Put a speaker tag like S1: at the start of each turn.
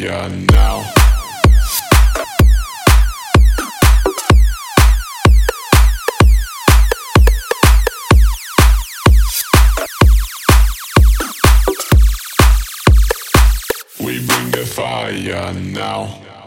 S1: Fire now. We bring the fire now.